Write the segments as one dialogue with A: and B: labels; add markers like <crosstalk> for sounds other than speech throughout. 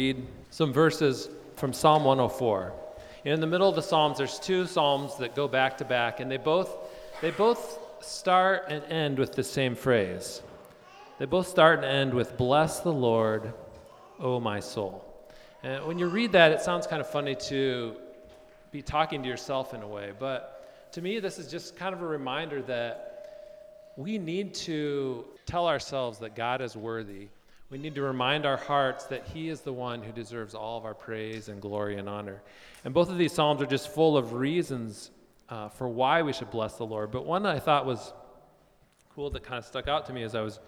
A: read some verses from Psalm 104. In the middle of the Psalms, there's two Psalms that go back to back, and they both, they both start and end with the same phrase. They both start and end with, Bless the Lord, O my soul. And when you read that, it sounds kind of funny to be talking to yourself in a way, but to me, this is just kind of a reminder that we need to tell ourselves that God is worthy we need to remind our hearts that He is the one who deserves all of our praise and glory and honor. And both of these Psalms are just full of reasons uh, for why we should bless the Lord. But one that I thought was cool that kind of stuck out to me as I was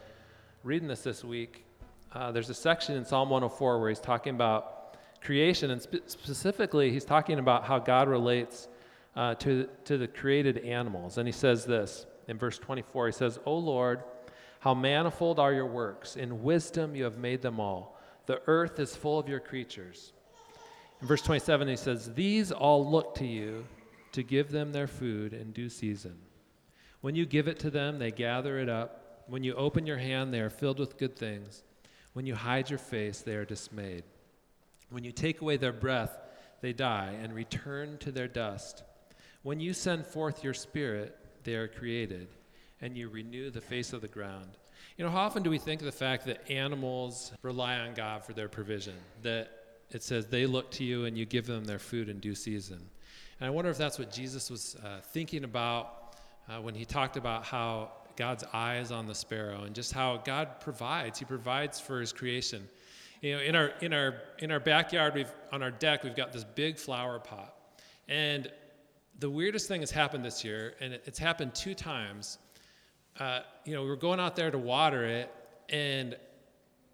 A: reading this this week, uh, there's a section in Psalm 104 where he's talking about creation, and spe- specifically, he's talking about how God relates uh, to, to the created animals. And he says this in verse 24 He says, O Lord, how manifold are your works! In wisdom you have made them all. The earth is full of your creatures. In verse 27, he says, These all look to you to give them their food in due season. When you give it to them, they gather it up. When you open your hand, they are filled with good things. When you hide your face, they are dismayed. When you take away their breath, they die and return to their dust. When you send forth your spirit, they are created and you renew the face of the ground. You know, how often do we think of the fact that animals rely on God for their provision? That it says they look to you and you give them their food in due season. And I wonder if that's what Jesus was uh, thinking about uh, when he talked about how God's eye is on the sparrow and just how God provides. He provides for his creation. You know, in our in our in our backyard, we've on our deck, we've got this big flower pot. And the weirdest thing has happened this year, and it's happened two times uh, you know, we were going out there to water it, and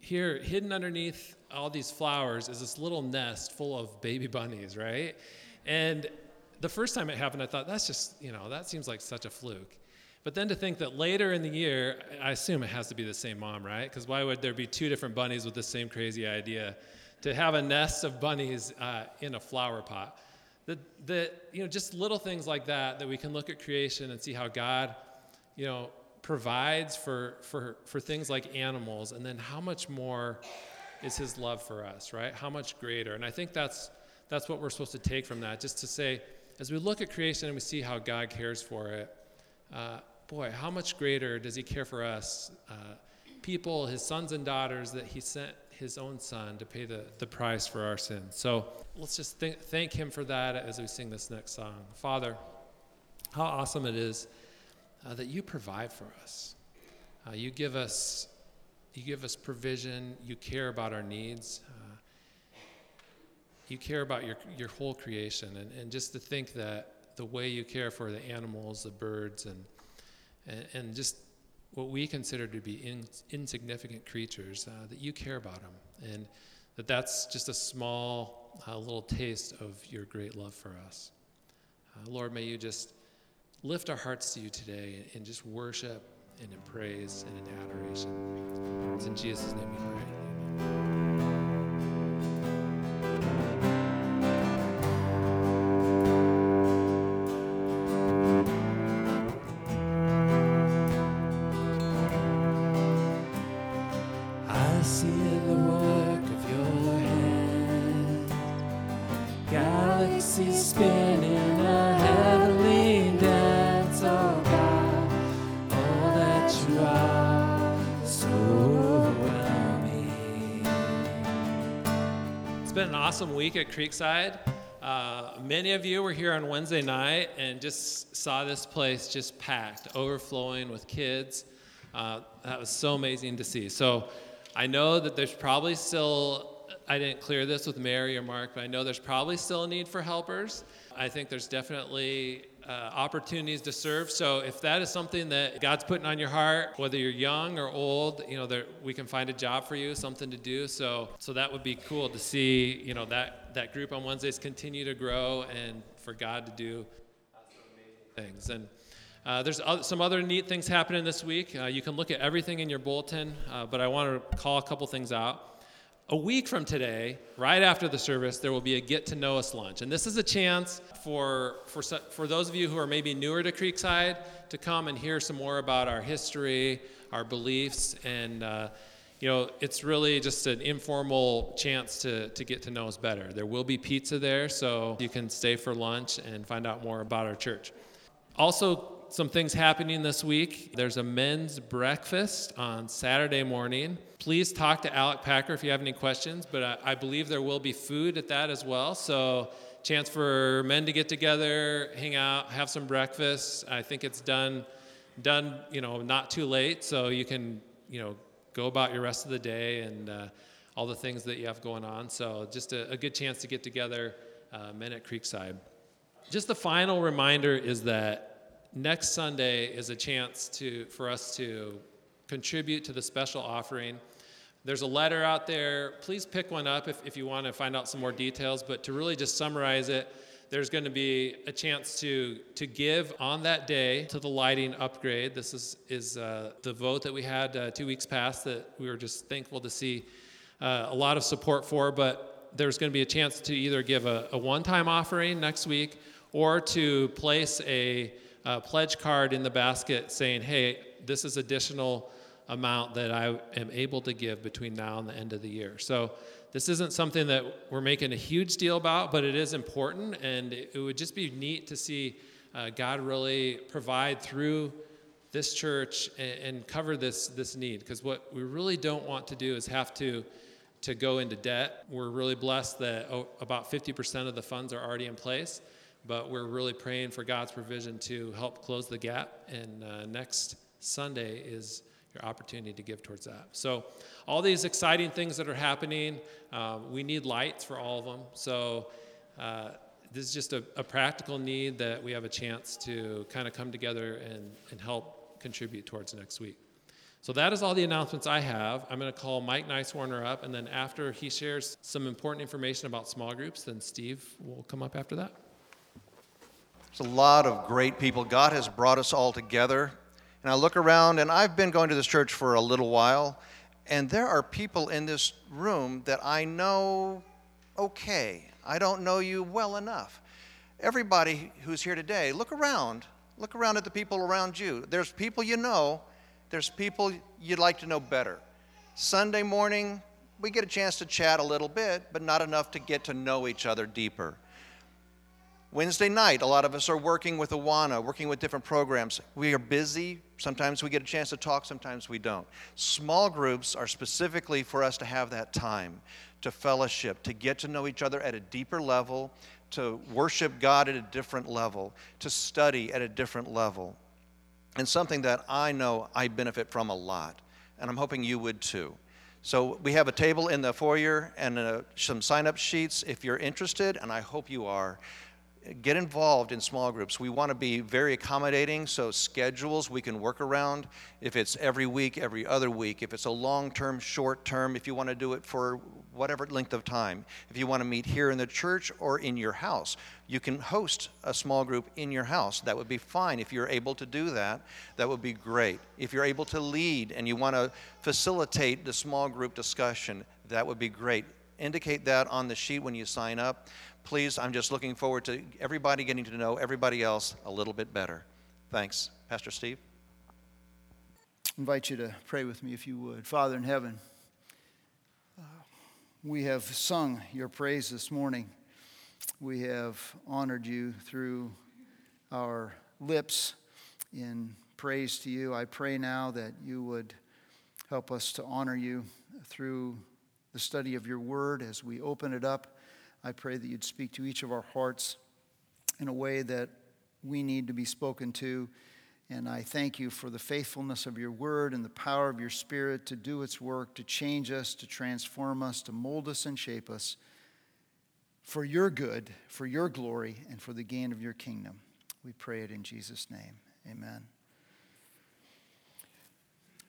A: here, hidden underneath all these flowers, is this little nest full of baby bunnies, right? And the first time it happened, I thought, that's just, you know, that seems like such a fluke. But then to think that later in the year, I assume it has to be the same mom, right? Because why would there be two different bunnies with the same crazy idea? To have a nest of bunnies uh, in a flower pot. The, the, you know, just little things like that, that we can look at creation and see how God, you know, provides for, for, for things like animals, and then how much more is his love for us, right? How much greater? And I think that's, that's what we're supposed to take from that, just to say, as we look at creation and we see how God cares for it, uh, boy, how much greater does he care for us? Uh, people, his sons and daughters, that he sent his own son to pay the, the price for our sins. So let's just th- thank him for that as we sing this next song. Father, how awesome it is uh, that you provide for us. Uh, you give us you give us provision. You care about our needs. Uh, you care about your, your whole creation. And, and just to think that the way you care for the animals, the birds, and, and, and just what we consider to be in, insignificant creatures, uh, that you care about them. And that that's just a small uh, little taste of your great love for us. Uh, Lord, may you just lift our hearts to you today and just worship and in praise and in adoration. It's in Jesus' name we pray. Awesome week at Creekside. Uh, many of you were here on Wednesday night and just saw this place just packed, overflowing with kids. Uh, that was so amazing to see. So I know that there's probably still, I didn't clear this with Mary or Mark, but I know there's probably still a need for helpers. I think there's definitely uh, opportunities to serve. So if that is something that God's putting on your heart, whether you're young or old, you know, there, we can find a job for you, something to do. So so that would be cool to see, you know, that that group on Wednesdays continue to grow and for God to do amazing things. And uh, there's some other neat things happening this week. Uh, you can look at everything in your bulletin, uh, but I want to call a couple things out a week from today, right after the service, there will be a get to know us lunch. And this is a chance for, for, for those of you who are maybe newer to Creekside to come and hear some more about our history, our beliefs, and uh, you know, it's really just an informal chance to, to get to know us better. There will be pizza there, so you can stay for lunch and find out more about our church. Also, some things happening this week. There's a men's breakfast on Saturday morning. Please talk to Alec Packer if you have any questions, but I, I believe there will be food at that as well. So, chance for men to get together, hang out, have some breakfast. I think it's done done, you know, not too late, so you can, you know, go about your rest of the day and uh, all the things that you have going on. So just a, a good chance to get together, uh, men at Creekside. Just the final reminder is that next Sunday is a chance to for us to contribute to the special offering. There's a letter out there. Please pick one up if, if you want to find out some more details. But to really just summarize it, there's going to be a chance to, to give on that day to the lighting upgrade. This is, is uh, the vote that we had uh, two weeks past that we were just thankful to see uh, a lot of support for. But there's going to be a chance to either give a, a one time offering next week or to place a, a pledge card in the basket saying, hey, this is additional amount that I am able to give between now and the end of the year. So this isn't something that we're making a huge deal about, but it is important, and it, would just be neat to see uh, God really provide through this church and, and cover this this need. Because what we really don't want to do is have to to go into debt. We're really blessed that oh, about 50% of the funds are already in place, but we're really praying for God's provision to help close the gap. And uh, next Sunday is opportunity to give towards that. So, all these exciting things that are happening, um, we need lights for all of them. So, uh, this is just a, a, practical need that we have a chance to kind of come together and, and help contribute towards next week. So that is all the announcements I have. I'm going to call Mike Nicewarner up, and then after he shares some important information about small groups, then Steve will come up after that.
B: There's a lot of great people. God has brought us all together and I look around, and I've been going to this church for a little while, and there are people in this room that I know okay. I don't know you well enough. Everybody who's here today, look around. Look around at the people around you. There's people you know, there's people you'd like to know better. Sunday morning, we get a chance to chat a little bit, but not enough to get to know each other deeper. Wednesday night, a lot of us are working with Awana, working with different programs. We are busy. Sometimes we get a chance to talk, sometimes we don't. Small groups are specifically for us to have that time to fellowship, to get to know each other at a deeper level, to worship God at a different level, to study at a different level. And something that I know I benefit from a lot, and I'm hoping you would too. So we have a table in the foyer and uh, some sign up sheets if you're interested, and I hope you are get involved in small groups. We want to be very accommodating, so schedules we can work around. If it's every week, every other week, if it's a long term, short term, if you want to do it for whatever length of time, if you want to meet here in the church or in your house, you can host a small group in your house. That would be fine. If you're able to do that, that would be great. If you're able to lead and you want to facilitate the small group discussion, that would be great. Indicate that on the sheet when you sign up please, I'm just looking forward to everybody getting to know everybody else a little bit better. Thanks. Pastor Steve?
C: I invite you to pray with me if you would. Father in heaven, uh, we have sung your praise this morning. We have honored you through our lips in praise to you. I pray now that you would help us to honor you through the study of your word as we open it up I pray that you'd speak to each of our hearts in a way that we need to be spoken to. And I thank you for the faithfulness of your word and the power of your spirit to do its work, to change us, to transform us, to mold us and shape us for your good, for your glory, and for the gain of your kingdom. We pray it in Jesus' name. Amen.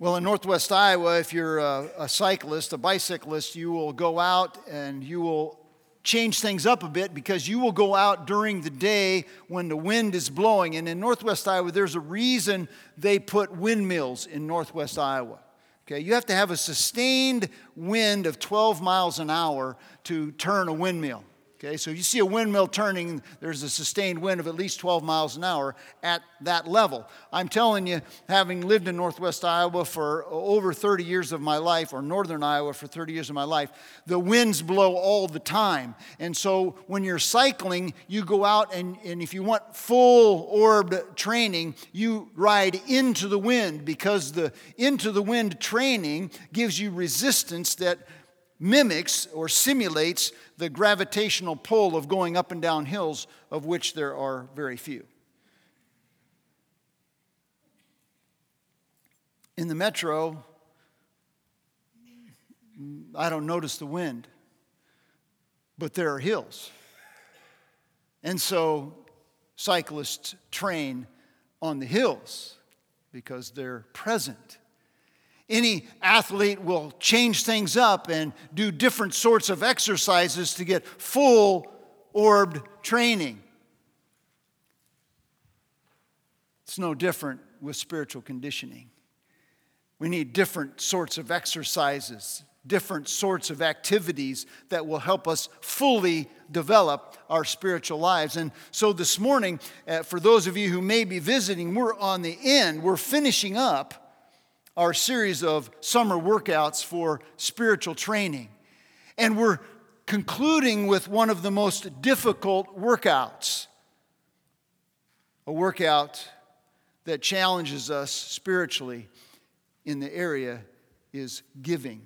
C: Well, in Northwest Iowa, if you're a, a cyclist, a bicyclist, you will go out and you will change things up a bit because you will go out during the day when the wind is blowing. And in northwest Iowa, there's a reason they put windmills in northwest Iowa. Okay, you have to have a sustained wind of 12 miles an hour to turn a windmill. Okay, so you see a windmill turning, there's a sustained wind of at least 12 miles an hour at that level. I'm telling you, having lived in northwest Iowa for over 30 years of my life, or northern Iowa for 30 years of my life, the winds blow all the time. And so when you're cycling, you go out and, and if you want full orbed training, you ride into the wind because the into the wind training gives you resistance that mimics or simulates the gravitational pull of going up and down hills, of which there are very few. In the metro, I don't notice the wind, but there are hills. And so cyclists train on the hills because they're present any athlete will change things up and do different sorts of exercises to get full orbed training. It's no different with spiritual conditioning. We need different sorts of exercises, different sorts of activities that will help us fully develop our spiritual lives. And so this morning, uh, for those of you who may be visiting, we're on the end, we're finishing up our series of summer workouts for spiritual training. And we're concluding with one of the most difficult workouts a workout that challenges us spiritually in the area is giving.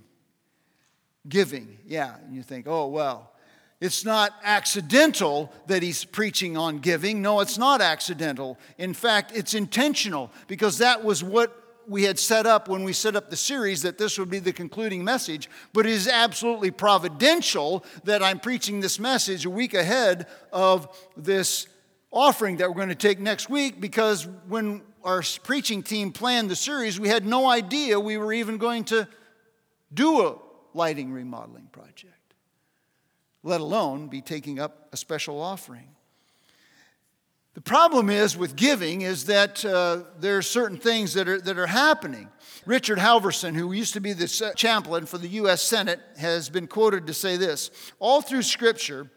C: Giving, yeah. And you think, oh, well, it's not accidental that he's preaching on giving. No, it's not accidental. In fact, it's intentional because that was what we had set up when we set up the series that this would be the concluding message, but it is absolutely providential that I'm preaching this message a week ahead of this offering that we're going to take next week because when our preaching team planned the series, we had no idea we were even going to do a lighting remodeling project, let alone be taking up a special offering. The problem is with giving is that uh, there are certain things that are, that are happening. Richard Halverson, who used to be the chaplain for the U.S. Senate, has been quoted to say this All through Scripture,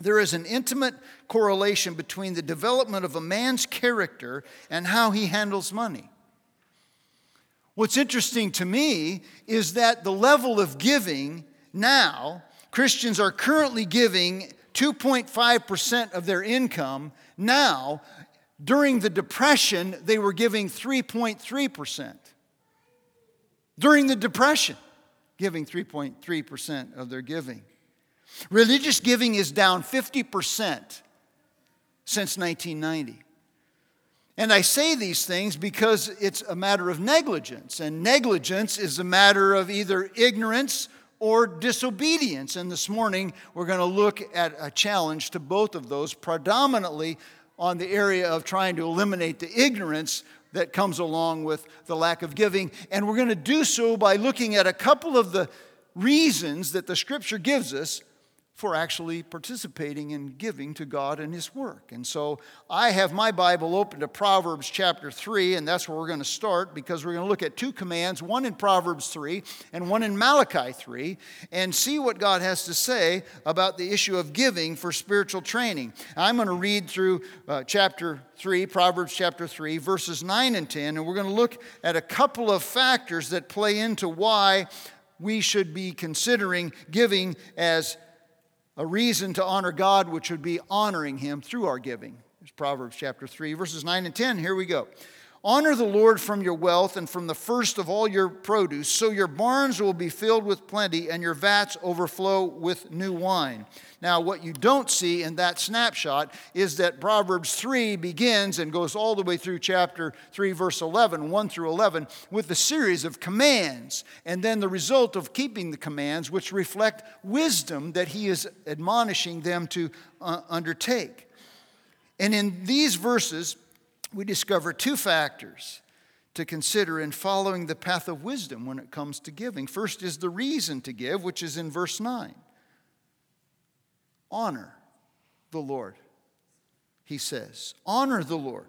C: there is an intimate correlation between the development of a man's character and how he handles money. What's interesting to me is that the level of giving now, Christians are currently giving 2.5% of their income now, during the Depression, they were giving 3.3%. During the Depression, giving 3.3% of their giving. Religious giving is down 50% since 1990. And I say these things because it's a matter of negligence, and negligence is a matter of either ignorance or disobedience. And this morning, we're going to look at a challenge to both of those, predominantly on the area of trying to eliminate the ignorance that comes along with the lack of giving. And we're going to do so by looking at a couple of the reasons that the scripture gives us for actually participating in giving to God and His work. And so I have my Bible open to Proverbs chapter 3, and that's where we're going to start because we're going to look at two commands, one in Proverbs 3 and one in Malachi 3, and see what God has to say about the issue of giving for spiritual training. I'm going to read through uh, chapter 3, Proverbs chapter 3, verses 9 and 10, and we're going to look at a couple of factors that play into why we should be considering giving as a reason to honor God, which would be honoring Him through our giving. It's Proverbs chapter 3, verses 9 and 10. Here we go. Honor the Lord from your wealth and from the first of all your produce, so your barns will be filled with plenty and your vats overflow with new wine. Now, what you don't see in that snapshot is that Proverbs 3 begins and goes all the way through chapter 3, verse 11, 1 through 11, with a series of commands, and then the result of keeping the commands, which reflect wisdom that he is admonishing them to uh, undertake. And in these verses, we discover two factors to consider in following the path of wisdom when it comes to giving. First is the reason to give, which is in verse 9. Honor the Lord, he says. Honor the Lord.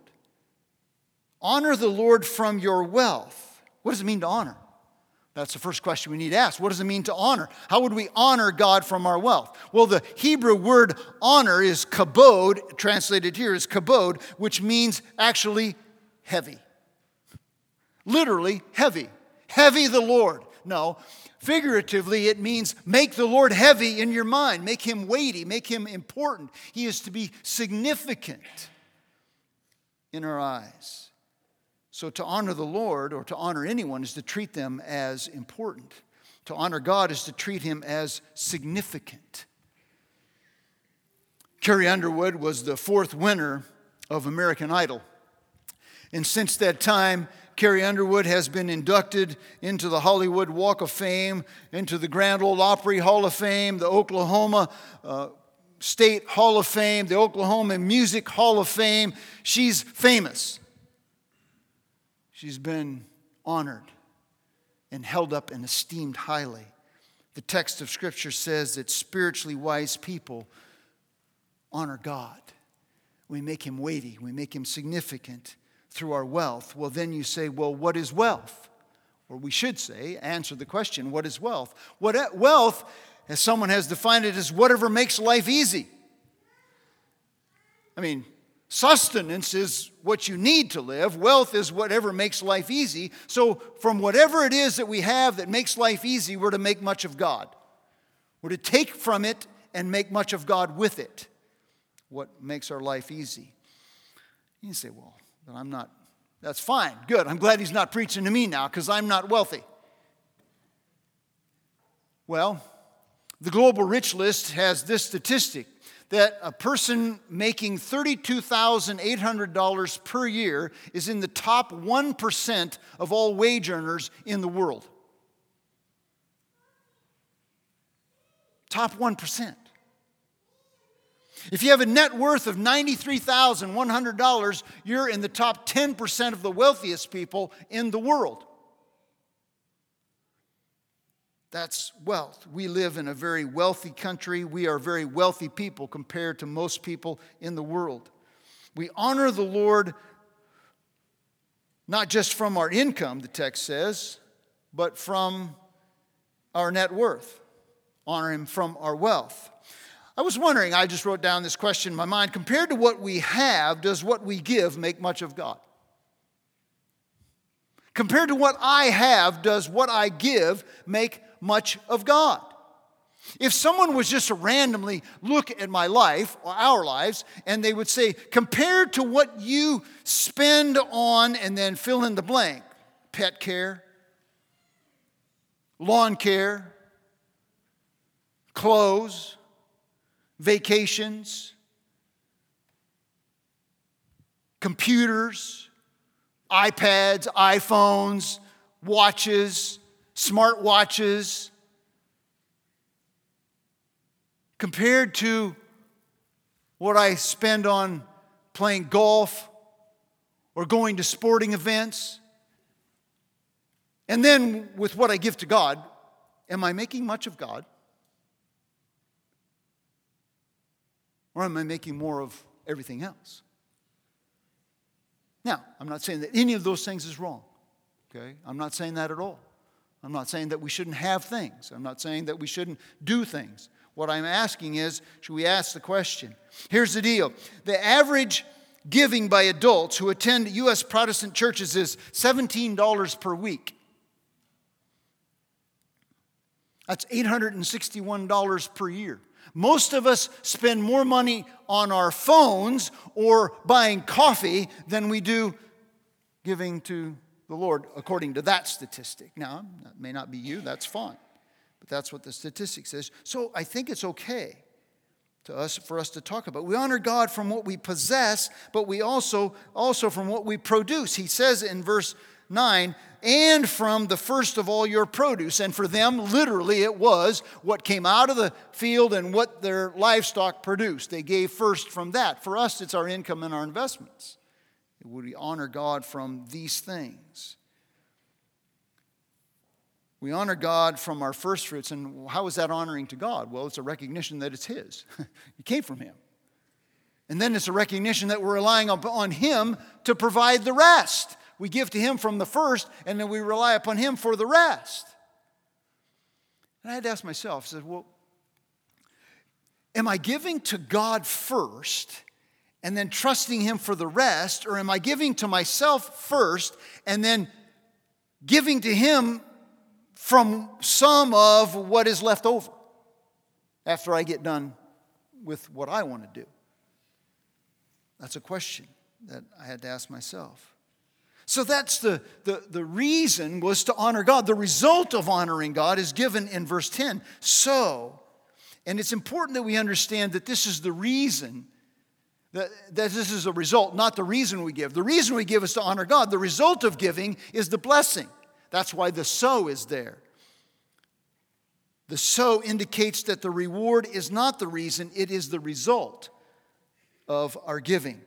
C: Honor the Lord from your wealth. What does it mean to honor? That's the first question we need to ask. What does it mean to honor? How would we honor God from our wealth? Well, the Hebrew word honor is kabod, translated here is kabod, which means actually heavy. Literally, heavy. Heavy the Lord. No, figuratively, it means make the Lord heavy in your mind, make him weighty, make him important. He is to be significant in our eyes. So, to honor the Lord or to honor anyone is to treat them as important. To honor God is to treat him as significant. Carrie Underwood was the fourth winner of American Idol. And since that time, Carrie Underwood has been inducted into the Hollywood Walk of Fame, into the Grand Ole Opry Hall of Fame, the Oklahoma uh, State Hall of Fame, the Oklahoma Music Hall of Fame. She's famous. She's been honored and held up and esteemed highly. The text of Scripture says that spiritually wise people honor God. We make him weighty, we make him significant through our wealth. Well, then you say, well, what is wealth? Or we should say, answer the question, what is wealth? What eh, wealth, as someone has defined it, is whatever makes life easy. I mean, Sustenance is what you need to live. Wealth is whatever makes life easy. So, from whatever it is that we have that makes life easy, we're to make much of God. We're to take from it and make much of God with it. What makes our life easy? You say, well, but I'm not, that's fine. Good. I'm glad he's not preaching to me now because I'm not wealthy. Well, the Global Rich List has this statistic that a person making $32,800 per year is in the top 1% of all wage earners in the world. Top 1%. If you have a net worth of $93,100, you're in the top 10% of the wealthiest people in the world. That's wealth. We live in a very wealthy country. We are very wealthy people compared to most people in the world. We honor the Lord not just from our income, the text says, but from our net worth. Honor Him from our wealth. I was wondering, I just wrote down this question in my mind compared to what we have, does what we give make much of God? Compared to what I have, does what I give make much of God. If someone was just to randomly look at my life or our lives and they would say, compared to what you spend on, and then fill in the blank pet care, lawn care, clothes, vacations, computers, iPads, iPhones, watches, smartwatches, compared to what I spend on playing golf or going to sporting events. And then with what I give to God, am I making much of God? Or am I making more of everything else? Now, I'm not saying that any of those things is wrong. Okay? I'm not saying that at all. I'm not saying that we shouldn't have things. I'm not saying that we shouldn't do things. What I'm asking is should we ask the question? Here's the deal the average giving by adults who attend U.S. Protestant churches is $17 per week. That's $861 per year. Most of us spend more money on our phones or buying coffee than we do giving to the Lord according to that statistic. Now, that may not be you, that's fine. But that's what the statistic says. So I think it's okay to us for us to talk about. We honor God from what we possess, but we also also from what we produce. He says in verse 9, and from the first of all your produce. And for them, literally, it was what came out of the field and what their livestock produced. They gave first from that. For us, it's our income and our investments. Would we honor God from these things? We honor God from our first fruits. And how is that honoring to God? Well, it's a recognition that it's His, <laughs> it came from Him. And then it's a recognition that we're relying upon Him to provide the rest. We give to Him from the first, and then we rely upon Him for the rest. And I had to ask myself, I said, well, am I giving to God first and then trusting Him for the rest, or am I giving to myself first and then giving to Him from some of what is left over after I get done with what I want to do? That's a question that I had to ask myself. So that's the, the, the reason was to honor God. The result of honoring God is given in verse 10. So, and it's important that we understand that this is the reason, that, this is a result, not the reason we give. The reason we give is to honor God. The result of giving is the blessing. That's why the so is there. The so indicates that the reward is not the reason, it is the result of our giving.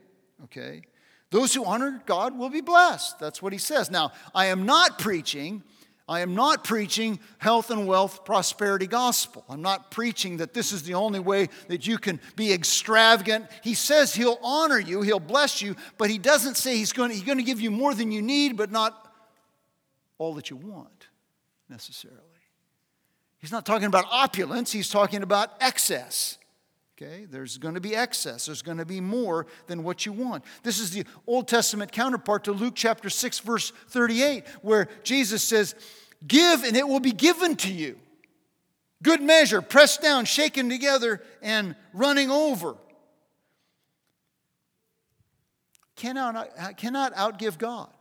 C: Okay? Those who honor God will be blessed. That's what he says. Now, I am not preaching. I am not preaching health and wealth prosperity gospel. I'm not preaching that this is the only way that you can be extravagant. He says he'll honor you, he'll bless you, but he doesn't say he's going to, he's going to give you more than you need, but not all that you want necessarily. He's not talking about opulence, he's talking about excess. Okay, there's going to be excess. There's going to be more than what you want. This is the Old Testament counterpart to Luke chapter 6, verse 38, where Jesus says, Give and it will be given to you. Good measure, pressed down, shaken together, and running over. Cannot, uh, cannot outgive God.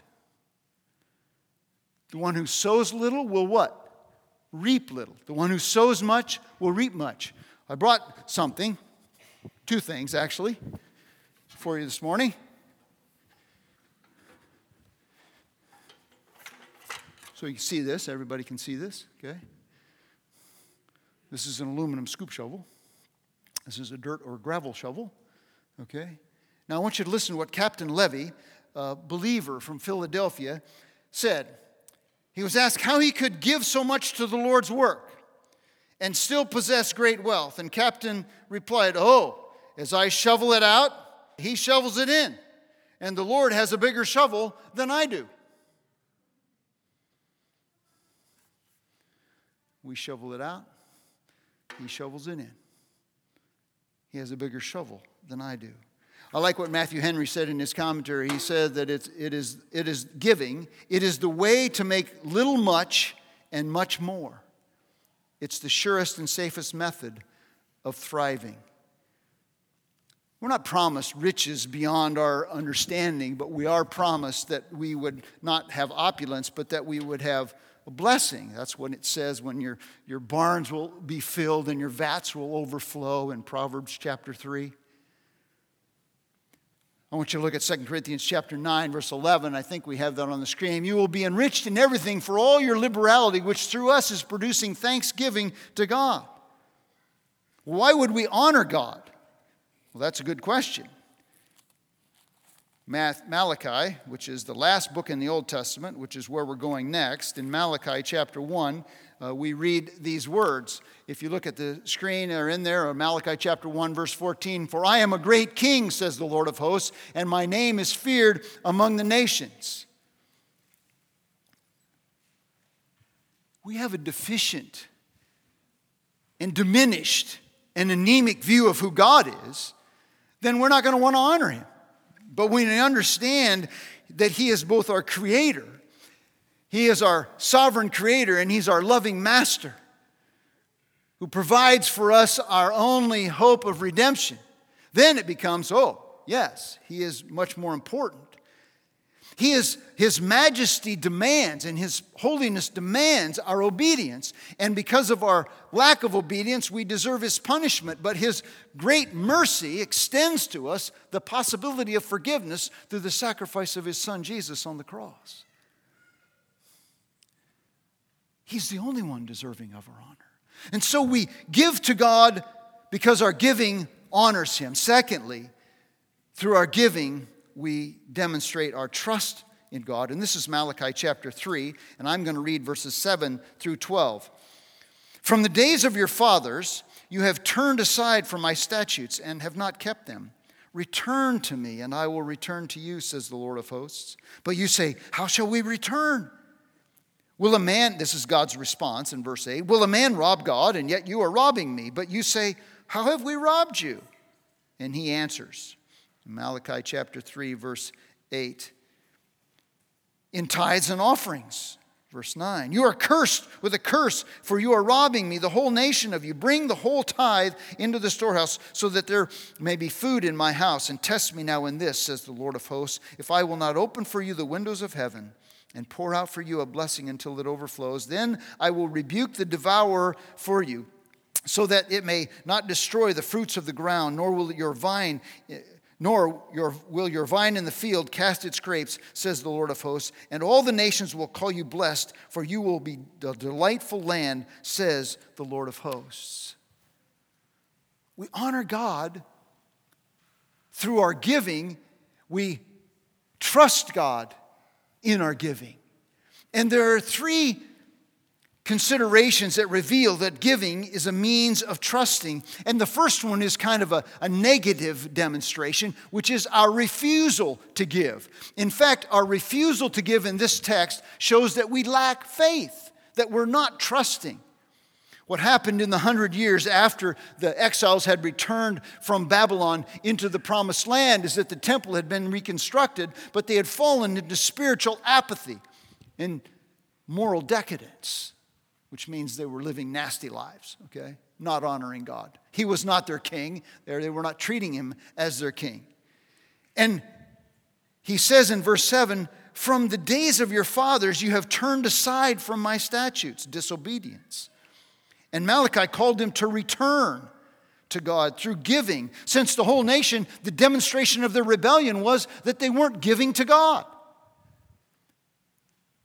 C: The one who sows little will what? Reap little. The one who sows much will reap much. I brought something two things actually for you this morning. So you can see this, everybody can see this, okay? This is an aluminum scoop shovel. This is a dirt or gravel shovel, okay? Now I want you to listen to what Captain Levy, a believer from Philadelphia, said. He was asked how he could give so much to the Lord's work and still possess great wealth. And Captain replied, Oh, as I shovel it out, he shovels it in. And the Lord has a bigger shovel than I do. We shovel it out, he shovels it in. He has a bigger shovel than I do. I like what Matthew Henry said in his commentary. He said that it's, it, is, it is giving, it is the way to make little much and much more. It's the surest and safest method of thriving. We're not promised riches beyond our understanding, but we are promised that we would not have opulence, but that we would have a blessing. That's what it says when your, your barns will be filled and your vats will overflow in Proverbs chapter 3. I want you to look at 2 Corinthians chapter 9, verse 11. I think we have that on the screen. You will be enriched in everything for all your liberality, which through us is producing thanksgiving to God. Why would we honor God? Well, that's a good question. Malachi, which is the last book in the Old Testament, which is where we're going next, in Malachi chapter 1, uh, we read these words. If you look at the screen or in there, or Malachi chapter 1, verse 14 For I am a great king, says the Lord of hosts, and my name is feared among the nations. We have a deficient and diminished and anemic view of who God is then we're not going to want to honor him. But when we understand that he is both our creator, he is our sovereign creator, and he's our loving master who provides for us our only hope of redemption, then it becomes, oh, yes, he is much more important. He is, his majesty demands and his holiness demands our obedience. And because of our lack of obedience, we deserve his punishment. But his great mercy extends to us the possibility of forgiveness through the sacrifice of his son Jesus on the cross. He's the only one deserving of our honor. And so we give to God because our giving honors him. Secondly, through our giving, we demonstrate our trust in God. And this is Malachi chapter 3, and I'm going to read verses 7 through 12. From the days of your fathers, you have turned aside from my statutes and have not kept them. Return to me, and I will return to you, says the Lord of hosts. But you say, How shall we return? Will a man, this is God's response in verse 8, will a man rob God and yet you are robbing me? But you say, How have we robbed you? And he answers, Malachi chapter 3, verse 8, in tithes and offerings. Verse 9, you are cursed with a curse, for you are robbing me, the whole nation of you. Bring the whole tithe into the storehouse, so that there may be food in my house. And test me now in this, says the Lord of hosts, if I will not open for you the windows of heaven and pour out for you a blessing until it overflows. Then I will rebuke the devourer for you, so that it may not destroy the fruits of the ground, nor will your vine. Eh, Nor your, will your vine in the field cast its grapes, says the Lord of hosts, and all the nations will call you blessed, for you will be a delightful land, says the Lord of hosts. We honor God through our giving, we trust God in our giving. And there are three considerations that reveal that giving is a means of trusting. And the first one is kind of a, a, negative demonstration, which is our refusal to give. In fact, our refusal to give in this text shows that we lack faith, that we're not trusting. What happened in the hundred years after the exiles had returned from Babylon into the promised land is that the temple had been reconstructed, but they had fallen into spiritual apathy and moral decadence, which means they were living nasty lives, okay? Not honoring God. He was not their king, they were not treating him as their king. And he says in verse 7 From the days of your fathers, you have turned aside from my statutes, disobedience. And Malachi called them to return to God through giving, since the whole nation, the demonstration of their rebellion was that they weren't giving to God.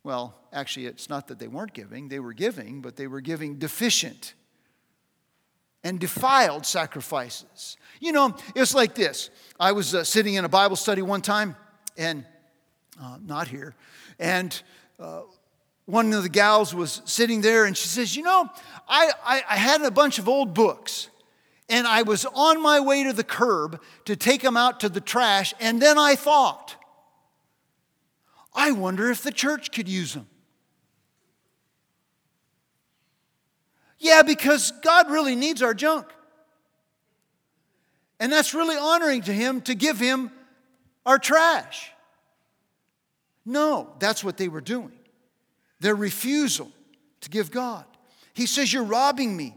C: Well, actually, it's not that they weren't giving, they were giving, but they were giving deficient and defiled sacrifices. You know, it's like this. I was uh, sitting in a Bible study one time, and uh, not here, and uh, one of the gals was sitting there and she says, You know, I, I, I, had a bunch of old books and I was on my way to the curb to take them out to the trash, and then I thought, I wonder if the church could use them. Yeah, because God really needs our junk. And that's really honoring to Him to give Him our trash. No, that's what they were doing their refusal to give God. He says, You're robbing me.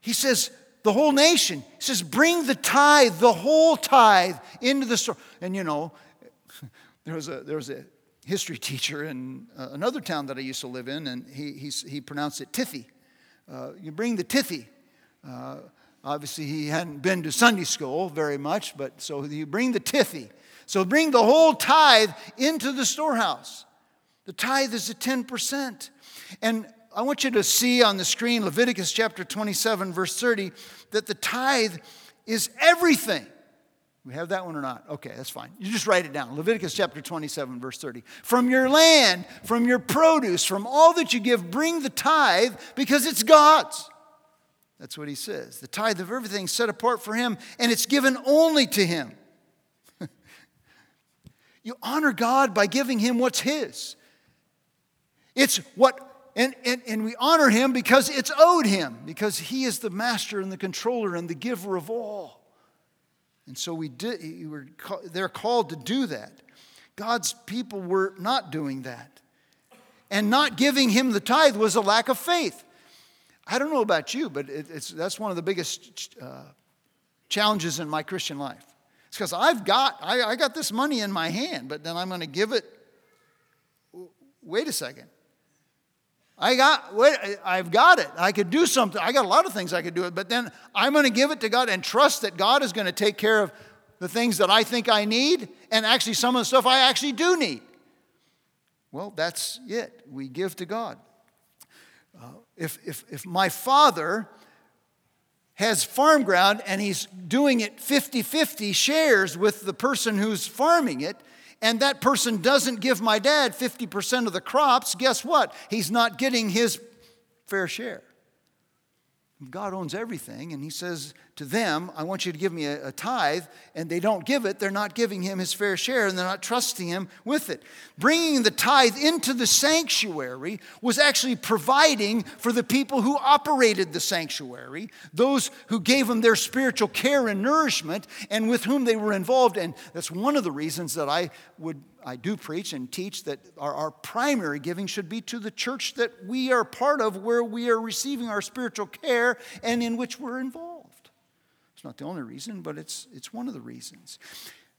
C: He says, The whole nation. He says, Bring the tithe, the whole tithe, into the store. And you know, <laughs> there was a, there was a history teacher in uh, another town that I used to live in, and he, he, he pronounced it tithy. Uh, you bring the tithy. Uh, obviously, he hadn't been to Sunday school very much, but so you bring the tithy. So bring the whole tithe into the storehouse. The tithe is at 10%. And I want you to see on the screen Leviticus chapter 27, verse 30, that the tithe is everything. We have that one or not? Okay, that's fine. You just write it down. Leviticus chapter 27, verse 30. From your land, from your produce, from all that you give, bring the tithe because it's God's. That's what he says. The tithe of everything set apart for him, and it's given only to him. <laughs> you honor God by giving him what's his. It's what, and, and, and we honor him because it's owed him, because he is the master and the controller and the giver of all. And so we did, we were, they're called to do that. God's people were not doing that. And not giving him the tithe was a lack of faith. I don't know about you, but it's, that's one of the biggest uh, challenges in my Christian life. It's because I've got, I, I got this money in my hand, but then I'm going to give it. Wait a second. I got, I've got it. I could do something. I got a lot of things I could do it, but then I'm going to give it to God and trust that God is going to take care of the things that I think I need and actually some of the stuff I actually do need. Well, that's it. We give to God. Uh, if, if, if my father has farm ground and he's doing it 50 50 shares with the person who's farming it, and that person doesn't give my dad 50% of the crops, guess what? He's not getting his fair share. God owns everything, and He says to them, I want you to give me a, a, tithe, and they don't give it, they're not giving Him His fair share, and they're not trusting Him with it. Bringing the tithe into the sanctuary was actually providing for the people who operated the sanctuary, those who gave them their spiritual care and nourishment, and with whom they were involved. And that's one of the reasons that I would I do preach and teach that our, our, primary giving should be to the church that we are part of, where we are receiving our spiritual care and in which we're involved. It's not the only reason, but it's, it's one of the reasons.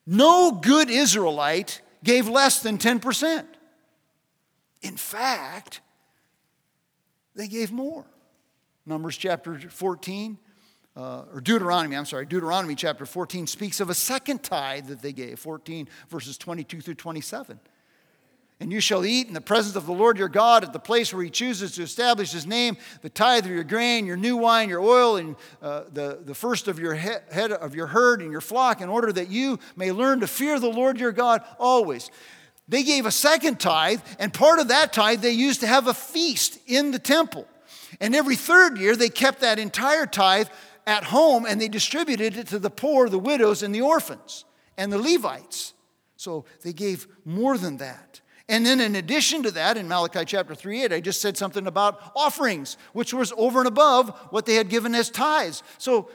C: No good Israelite gave less than 10%. In fact, they gave more. Numbers chapter 14, uh, or Deuteronomy, I'm sorry, Deuteronomy chapter 14 speaks of a second tithe that they gave, 14 verses 22 through 27. And you shall eat in the presence of the Lord your God at the place where he chooses to establish his name, the tithe of your grain, your new wine, your oil, and uh, the, the first of your he- head of your herd and your flock, in order that you may learn to fear the Lord your God always. They gave a second tithe, and part of that tithe they used to have a feast in the temple. And every third year they kept that entire tithe at home and they distributed it to the poor, the widows, and the orphans and the Levites. So they gave more than that. And then, in addition to that, in Malachi chapter 3 8, I just said something about offerings, which was over and above what they had given as tithes. So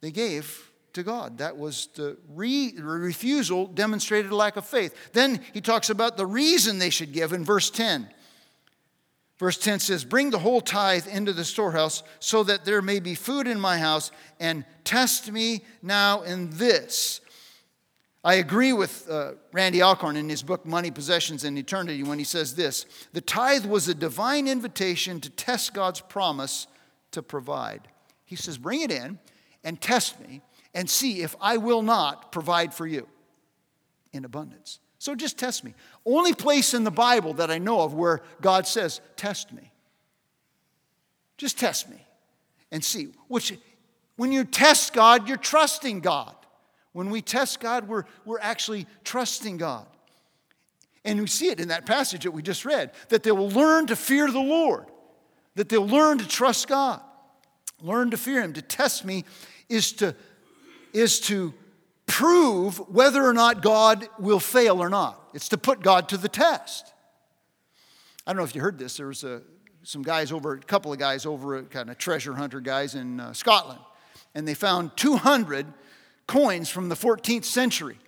C: they gave to God. That was the re- refusal demonstrated a lack of faith. Then he talks about the reason they should give in verse 10. Verse 10 says, Bring the whole tithe into the storehouse so that there may be food in my house, and test me now in this. I agree with uh, Randy Alcorn in his book Money, Possessions, and Eternity when he says this The tithe was a divine invitation to test God's promise to provide. He says, Bring it in and test me and see if I will not provide for you in abundance. So just test me. Only place in the Bible that I know of where God says, test me. Just test me and see. Which, when you test God, you're trusting God. When we test God, we're, we're actually trusting God. And we see it in that passage that we just read that they will learn to fear the Lord, that they'll learn to trust God, learn to fear Him. To test me is to, is to prove whether or not God will fail or not. It's to put God to the test. I don't know if you heard this. There was a, some guys over, a couple of guys over, kind of treasure hunter guys in uh, Scotland, and they found 200 coins from the 14th century.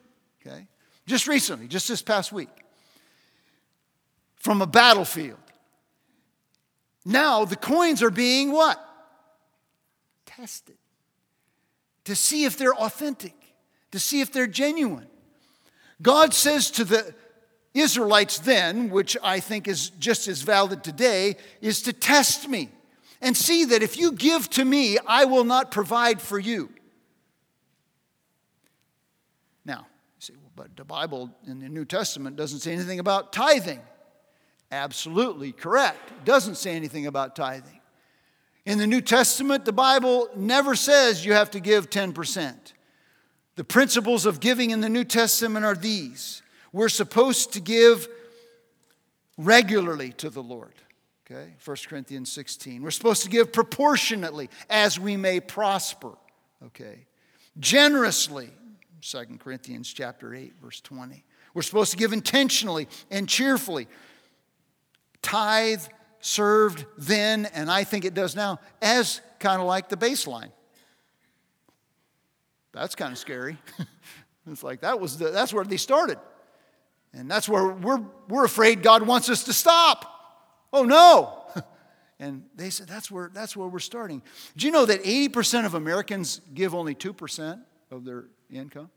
C: Okay, just recently, just this past week, from a battlefield. Now the coins are being what? Tested to see if they're authentic to see if they're genuine. God says to the Israelites then, which I think is just as valid today, is to test me and see that if you give to me, I will not provide for you. Now, you say, well, but the Bible in the New Testament doesn't say anything about tithing. Absolutely correct. It doesn't say anything about tithing. In the New Testament, the Bible never says you have to give 10%. The principles of giving in the New Testament are these we're supposed to give regularly to the Lord. Okay, 1 Corinthians 16. We're supposed to give proportionately as we may prosper. Okay, generously. 2 Corinthians chapter 8, verse 20. We're supposed to give intentionally and cheerfully. Tithe served then, and I think it does now, as kind of like the baseline. That's kind of scary. <laughs> it's like that was the, that's where they started. And that's where we're, we're afraid God wants us to stop. Oh no. <laughs> And they said that's where, that's where we're starting. Do you know that 80% of Americans give only 2% of their income?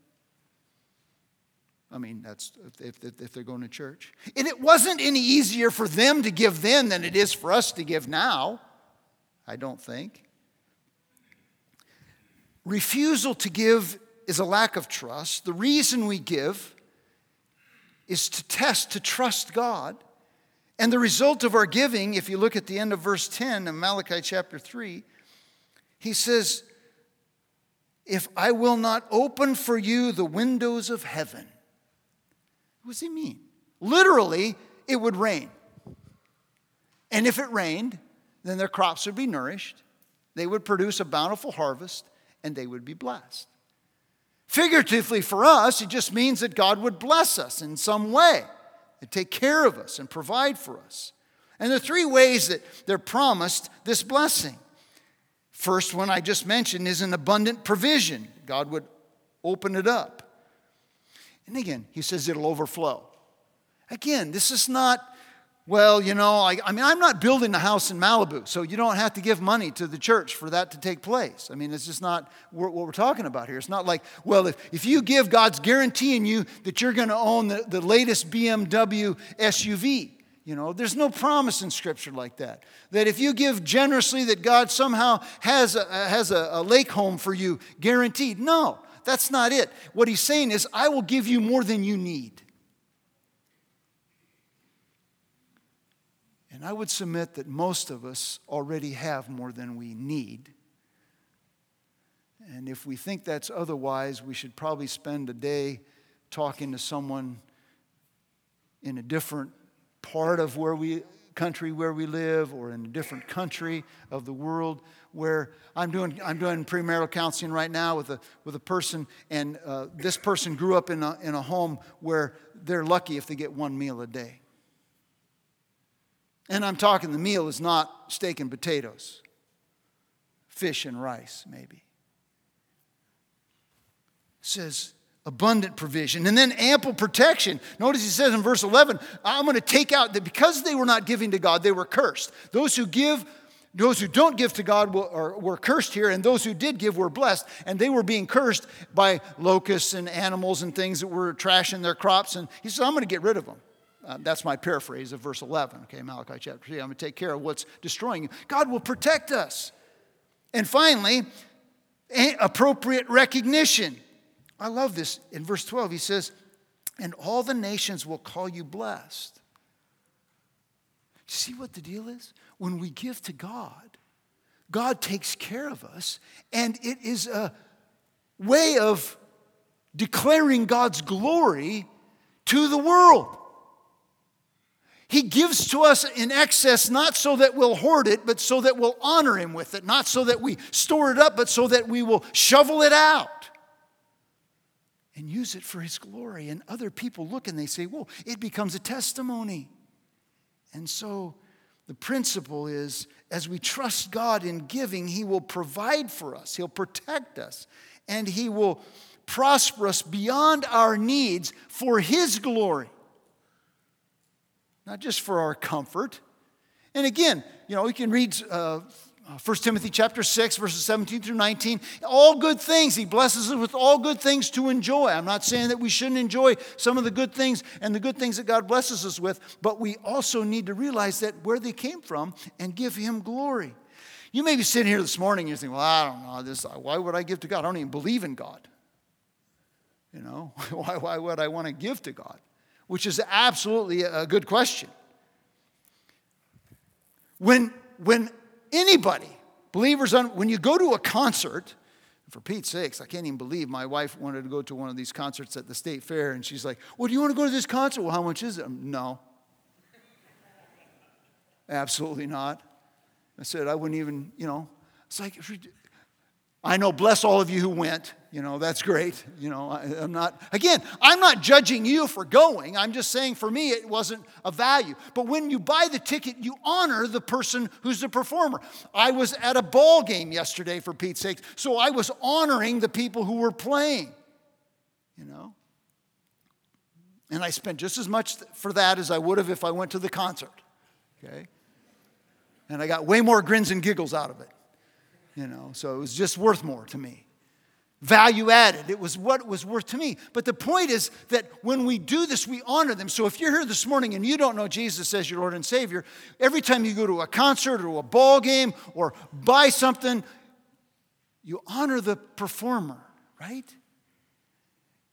C: I mean, that's if, if, if, they're going to church. And it wasn't any easier for them to give then than it is for us to give now, I don't think. Refusal to give is a lack of trust. The reason we give is to test, to trust God. And the result of our giving, if you look at the end of verse 10 of Malachi chapter 3, he says, If I will not open for you the windows of heaven. What does he mean? Literally, it would rain. And if it rained, then their crops would be nourished, they would produce a bountiful harvest, and they would be blessed. Figuratively, for us, it just means that God would bless us in some way and take care of us and provide for us. And the three ways that they're promised this blessing. First one I just mentioned is an abundant provision. God would open it up. And again, he says it'll overflow. Again, this is not well, you know, I, I, mean, I'm not building a house in Malibu, so you don't have to give money to the church for that to take place. I mean, it's just not what we're talking about here. It's not like, well, if, if you give God's guaranteeing you that you're going to own the, the latest BMW SUV, you know, there's no promise in Scripture like that. That if you give generously, that God somehow has a, has a, a lake home for you guaranteed. No, that's not it. What he's saying is, I will give you more than you need. And I would submit that most of us already have more than we need. And if we think that's otherwise, we should probably spend a day talking to someone in a different part of where we country where we live or in a different country of the world where I'm doing, I'm doing premarital counseling right now with a, with a person, and uh, this person grew up in a, in a home where they're lucky if they get one meal a day. And I'm talking the meal is not steak and potatoes, fish and rice, maybe. Says abundant provision and then ample protection. Notice he says in verse 11, I'm going to take out that because they were not giving to God, they were cursed. Those who give those who don't give to God were cursed here, and those who did give were blessed. And they were being cursed by locusts and animals and things that were trashing their crops. And he said, I'm going to get rid of them. Uh, that's my paraphrase of verse 11, okay, Malachi chapter 3. I'm going to take care of what's destroying you. God will protect us. And finally, appropriate recognition. I love this. In verse 12, he says, And all the nations will call you blessed. See what the deal is? When we give to God, God takes care of us, and it is a way of declaring God's glory to the world. He gives to us in excess not so that we'll hoard it, but so that we'll honor Him with it. Not so that we store it up, but so that we will shovel it out and use it for His glory. And other people look and they say, Whoa, it becomes a testimony. And so the principle is as we trust God in giving, He will provide for us, He'll protect us, and He will prosper us beyond our needs for His glory not just for our comfort. And again, you know, we can read uh, Uh, 1 Timothy chapter 6, verses 17 through 19. All good things. He blesses us with all good things to enjoy. I'm not saying that we shouldn't enjoy some of the good things and the good things that God blesses us with, but we also need to realize that where they came from and give Him glory. You may be sitting here this morning and you think, well, I don't know, this, why would I give to God? I don't even believe in God. You know, <laughs> why, why would I want to give to God? which is absolutely a good question. When, when anybody, believers, when you go to a concert, for Pete's sakes, I can't even believe my wife wanted to go to one of these concerts at the state fair, and she's like, Well, do you want to go to this concert? Well, how much is it? No. <laughs> Absolutely not. I said, I wouldn't even, you know, it's like, I know, bless all of you who went. You know, that's great. You know, I, am not, again, I'm not judging you for going. I'm just saying for me, it wasn't a value. But when you buy the ticket, you honor the person who's the performer. I was at a ball game yesterday, for Pete's sake, so I was honoring the people who were playing, you know. And I spent just as much for that as I would have if I went to the concert, okay? And I got way more grins and giggles out of it you know, so it was just worth more to me. Value added, it was what it was worth to me. But the point is that when we do this, we honor them. So if you're here this morning and you don't know Jesus as your Lord and Savior, every time you go to a concert or a ball game or buy something, you honor the performer, right?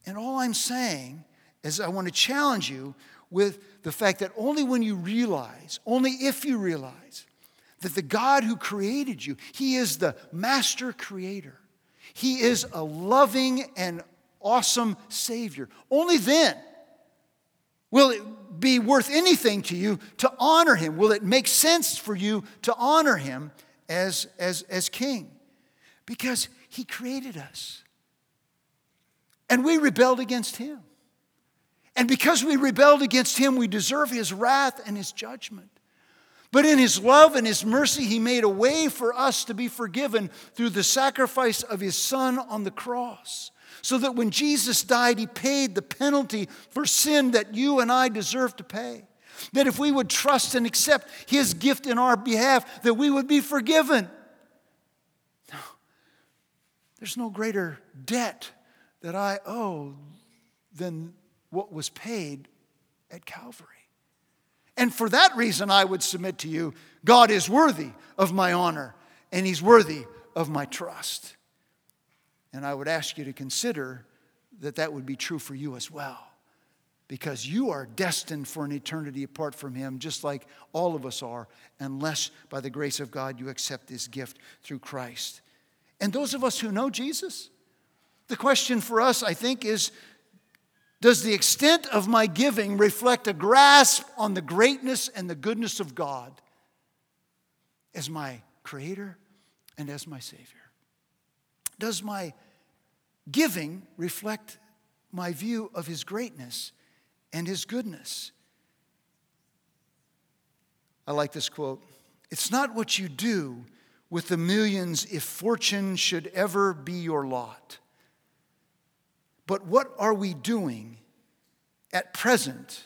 C: And all I'm saying is, I want to challenge you with the fact that only when you realize, only if you realize that the God who created you, He is the master creator. He is a loving and awesome Savior. Only then Will it be worth anything to you to honor him? Will it make sense for you to honor him as, as, as king? Because he created us. And we rebelled against him. And because we rebelled against him, we deserve his wrath and his judgment. But in his love and his mercy, he made a way for us to be forgiven through the sacrifice of his son on the cross. So that when Jesus died, he paid the penalty for sin that you and I deserve to pay. That if we would trust and accept his gift in our behalf, that we would be forgiven. No, there's no greater debt that I owe than what was paid at Calvary. And for that reason, I would submit to you God is worthy of my honor and He's worthy of my trust. And I would ask you to consider that that would be true for you as well. Because you are destined for an eternity apart from Him, just like all of us are, unless by the grace of God you accept this gift through Christ. And those of us who know Jesus, the question for us, I think, is does the extent of my giving reflect a grasp on the greatness and the goodness of God as my Creator and as my Savior? Does my giving reflect my view of His greatness and His goodness? I like this quote It's not what you do with the millions if fortune should ever be your lot but what are we doing at present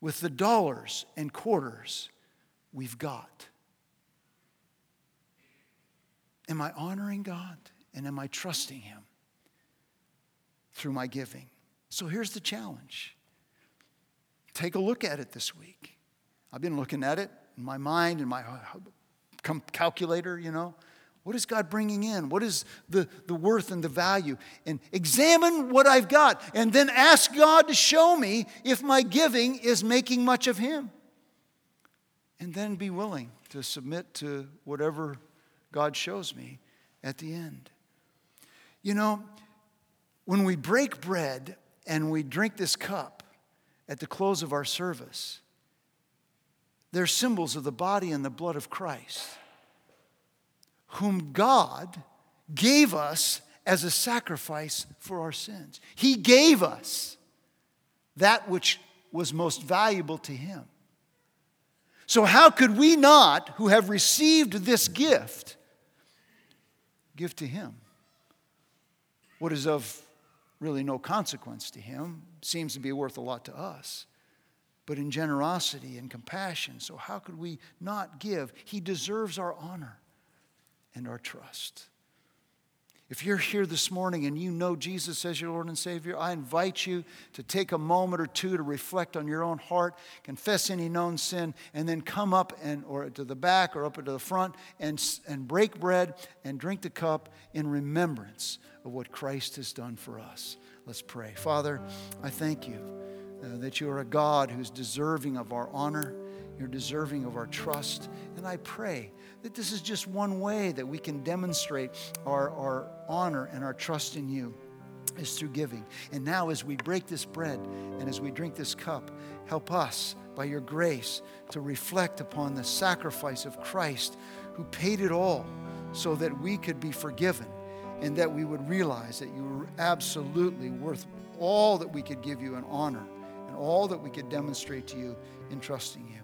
C: with the dollars and quarters we've got? Am I honoring God and am I trusting Him through my giving? So here's the challenge take a look at it this week. I've been looking at it in my mind and my uh, calculator, you know. What is God bringing in? What is the, the worth and the value? And examine what I've got and then ask God to show me if my giving is making much of Him. And then be willing to submit to whatever God shows me at the end. You know, when we break bread and we drink this cup at the close of our service, they're symbols of the body and the blood of Christ whom God gave us as a sacrifice for our sins. He gave us that which was most valuable to Him. So, how could we not, who have received this gift, give to Him what is of really no consequence to Him? Seems to be worth a lot to us but in generosity and compassion. So, how could we not give? He deserves our honor and our trust. If you're here this morning and you know Jesus as your Lord and Savior, I invite you to take a moment or two to reflect on your own heart, confess any known sin, and then come up and or to the back or up to the front and, and break bread and drink the cup in remembrance of what Christ has done for us. Let's pray. Father, I thank you uh, that you are a God who's deserving of our honor, you're deserving of our trust, and I pray that this is just one way that we can demonstrate our, our honor and our trust in you is through giving. And now, as we break this bread and as we drink this cup, help us by your grace to reflect upon the sacrifice of Christ who paid it all so that we could be forgiven and that we would realize that you were absolutely worth all that we could give you in honor and all that we could demonstrate to you in trusting you.